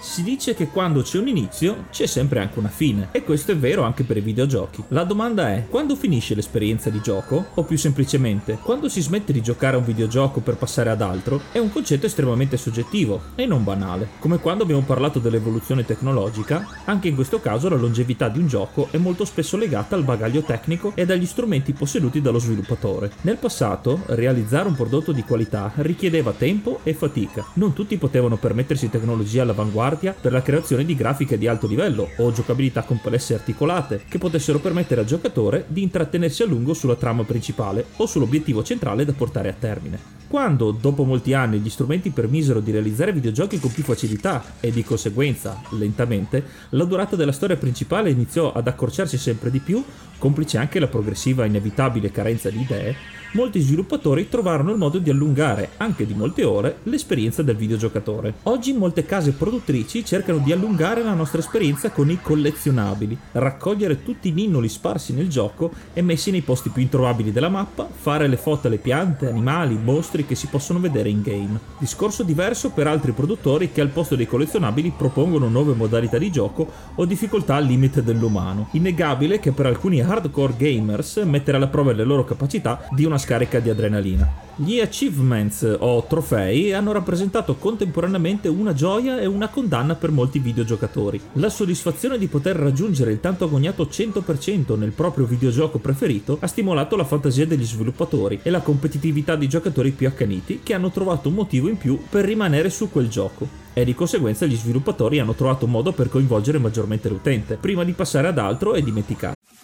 si dice che quando c'è un inizio c'è sempre anche una fine e questo è vero anche per i videogiochi. La domanda è quando finisce l'esperienza di gioco o più semplicemente quando si smette di giocare a un videogioco per passare ad altro è un concetto estremamente soggettivo e non banale. Come quando abbiamo parlato dell'evoluzione tecnologica, anche in questo caso la longevità di un gioco è molto spesso legata al bagaglio tecnico e agli strumenti posseduti dallo sviluppatore. Nel passato realizzare un prodotto di qualità richiedeva tempo e fatica. Non tutti potevano permettersi tecnologie all'avanguardia all'avanguardia per la creazione di grafiche di alto livello o giocabilità complesse e articolate che potessero permettere al giocatore di intrattenersi a lungo sulla trama principale o sull'obiettivo centrale da portare a termine. Quando, dopo molti anni, gli strumenti permisero di realizzare videogiochi con più facilità e di conseguenza lentamente, la durata della storia principale iniziò ad accorciarsi sempre di più, complice anche la progressiva inevitabile carenza di idee, molti sviluppatori trovarono il modo di allungare, anche di molte ore, l'esperienza del videogiocatore. Oggi molte case produttrici cercano di allungare la nostra esperienza con i collezionabili, raccogliere tutti i ninnoli sparsi nel gioco e messi nei posti più introvabili della mappa, fare le foto alle piante, animali, mostri che si possono vedere in game. Discorso diverso per altri produttori che al posto dei collezionabili propongono nuove modalità di gioco o difficoltà al limite dell'umano. Innegabile che per alcuni hardcore gamers mettere alla prova le loro capacità di una scarica di adrenalina. Gli achievements o trofei hanno rappresentato contemporaneamente una gioia e una condanna per molti videogiocatori. La soddisfazione di poter raggiungere il tanto agognato 100% nel proprio videogioco preferito ha stimolato la fantasia degli sviluppatori e la competitività di giocatori più accaniti che hanno trovato un motivo in più per rimanere su quel gioco e di conseguenza gli sviluppatori hanno trovato un modo per coinvolgere maggiormente l'utente, prima di passare ad altro e dimenticare.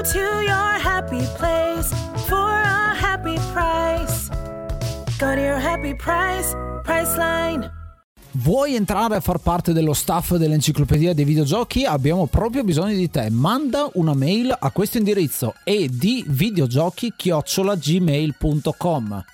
To your happy place for a happy price. Go to your happy price, Priceline. Vuoi entrare a far parte dello staff dell'enciclopedia dei videogiochi? Abbiamo proprio bisogno di te. Manda una mail a questo indirizzo e di videogiochi chiocciolagmail.com.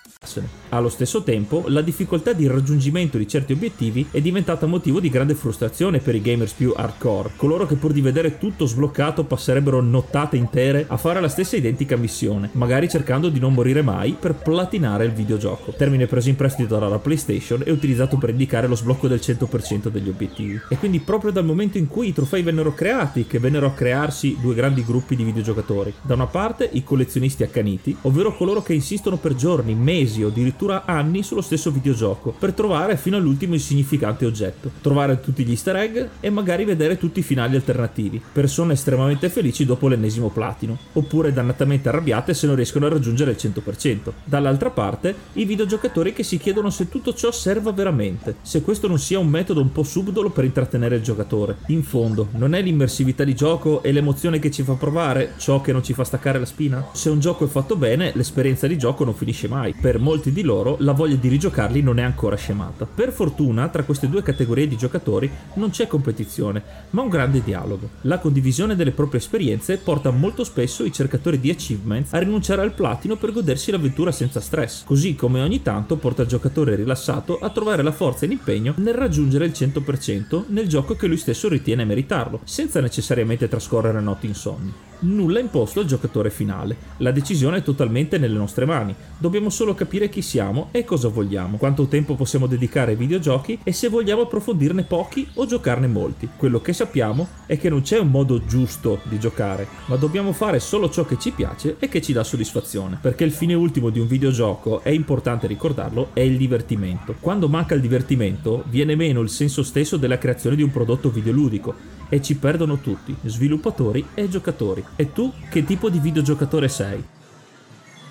Allo stesso tempo, la difficoltà di raggiungimento di certi obiettivi è diventata motivo di grande frustrazione per i gamers più hardcore, coloro che pur di vedere tutto sbloccato passerebbero nottate intere a fare la stessa identica missione, magari cercando di non morire mai per platinare il videogioco, termine preso in prestito dalla PlayStation e utilizzato per indicare lo sblocco del 100% degli obiettivi. E quindi proprio dal momento in cui i trofei vennero creati che vennero a crearsi due grandi gruppi di videogiocatori. Da una parte i collezionisti accaniti, ovvero coloro che insistono per giorni, mesi mesi o addirittura anni sullo stesso videogioco per trovare fino all'ultimo insignificante oggetto, trovare tutti gli easter egg e magari vedere tutti i finali alternativi. Persone estremamente felici dopo l'ennesimo platino, oppure dannatamente arrabbiate se non riescono a raggiungere il 100%. Dall'altra parte, i videogiocatori che si chiedono se tutto ciò serva veramente, se questo non sia un metodo un po' subdolo per intrattenere il giocatore. In fondo, non è l'immersività di gioco e l'emozione che ci fa provare ciò che non ci fa staccare la spina? Se un gioco è fatto bene, l'esperienza di gioco non finisce mai. Per molti di loro, la voglia di rigiocarli non è ancora scemata. Per fortuna, tra queste due categorie di giocatori non c'è competizione, ma un grande dialogo. La condivisione delle proprie esperienze porta molto spesso i cercatori di achievements a rinunciare al platino per godersi l'avventura senza stress, così come ogni tanto porta il giocatore rilassato a trovare la forza e l'impegno nel raggiungere il 100% nel gioco che lui stesso ritiene meritarlo, senza necessariamente trascorrere notti insonni. Nulla imposto al giocatore finale, la decisione è totalmente nelle nostre mani, dobbiamo solo capire chi siamo e cosa vogliamo, quanto tempo possiamo dedicare ai videogiochi e se vogliamo approfondirne pochi o giocarne molti. Quello che sappiamo è che non c'è un modo giusto di giocare, ma dobbiamo fare solo ciò che ci piace e che ci dà soddisfazione, perché il fine ultimo di un videogioco, è importante ricordarlo, è il divertimento. Quando manca il divertimento, viene meno il senso stesso della creazione di un prodotto videoludico e ci perdono tutti, sviluppatori e giocatori. E tu che tipo di videogiocatore sei?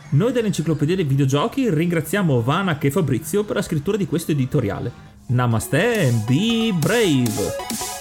Noi dell'Enciclopedia dei Videogiochi ringraziamo Vanak e Fabrizio per la scrittura di questo editoriale. Namaste and be brave!